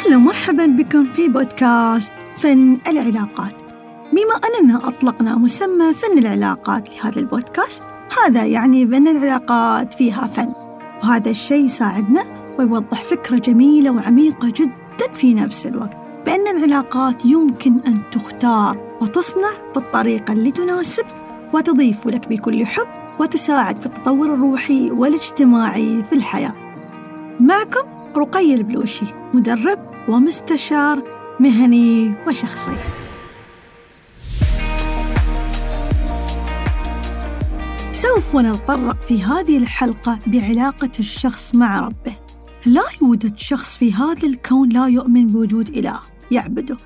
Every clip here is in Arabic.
أهلا ومرحبا بكم في بودكاست فن العلاقات. بما أننا أطلقنا مسمى فن العلاقات لهذا البودكاست هذا يعني بأن العلاقات فيها فن. وهذا الشيء يساعدنا ويوضح فكرة جميلة وعميقة جدا في نفس الوقت بأن العلاقات يمكن أن تختار وتصنع بالطريقة اللي تناسب وتضيف لك بكل حب وتساعد في التطور الروحي والاجتماعي في الحياة. معكم رقي البلوشي مدرب ومستشار مهني وشخصي. سوف نتطرق في هذه الحلقة بعلاقة الشخص مع ربه. لا يوجد شخص في هذا الكون لا يؤمن بوجود إله يعبده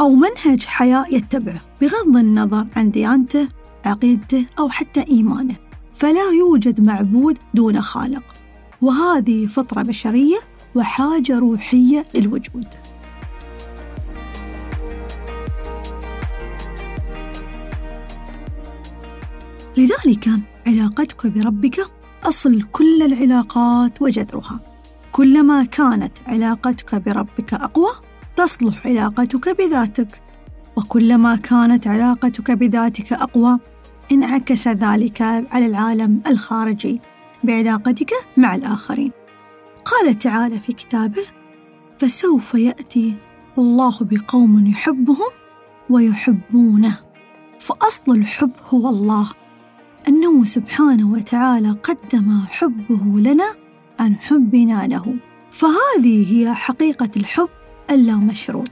أو منهج حياة يتبعه بغض النظر عن ديانته عقيدته أو حتى إيمانه. فلا يوجد معبود دون خالق. وهذه فطرة بشرية وحاجة روحية للوجود. لذلك علاقتك بربك أصل كل العلاقات وجذرها. كلما كانت علاقتك بربك أقوى تصلح علاقتك بذاتك. وكلما كانت علاقتك بذاتك أقوى انعكس ذلك على العالم الخارجي بعلاقتك مع الآخرين. قال تعالى في كتابه فسوف يأتي الله بقوم يحبهم ويحبونه. فأصل الحب هو الله. أنه سبحانه وتعالى قدم حبه لنا عن حبنا له. فهذه هي حقيقة الحب اللامشروط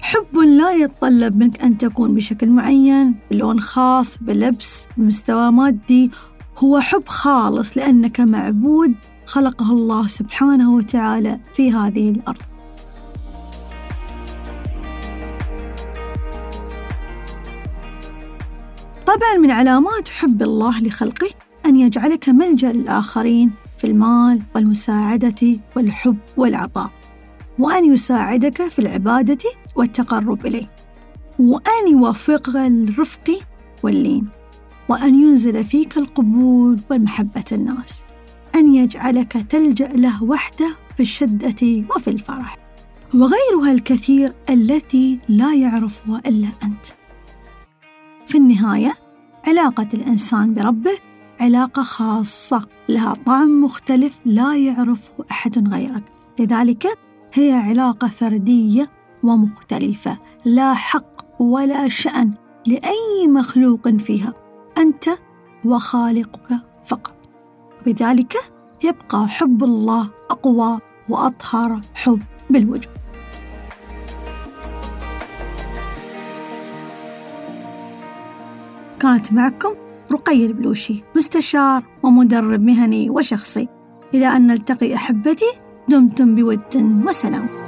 حب لا يتطلب منك أن تكون بشكل معين بلون خاص بلبس بمستوى مادي. هو حب خالص لأنك معبود خلقه الله سبحانه وتعالى في هذه الأرض. طبعا من علامات حب الله لخلقه أن يجعلك ملجأ للآخرين في المال والمساعدة والحب والعطاء وأن يساعدك في العبادة والتقرب إليه وأن يوفقك الرفق واللين وأن ينزل فيك القبول والمحبة الناس. أن يجعلك تلجأ له وحده في الشدة وفي الفرح وغيرها الكثير التي لا يعرفها إلا أنت. في النهاية علاقة الإنسان بربه علاقة خاصة لها طعم مختلف لا يعرفه أحد غيرك. لذلك هي علاقة فردية ومختلفة لا حق ولا شأن لأي مخلوق فيها أنت وخالقك فقط. وبذلك يبقى حب الله أقوى وأطهر حب بالوجود. كانت معكم رقي البلوشي مستشار ومدرب مهني وشخصي. إلى أن نلتقي أحبتي دمتم بود وسلام.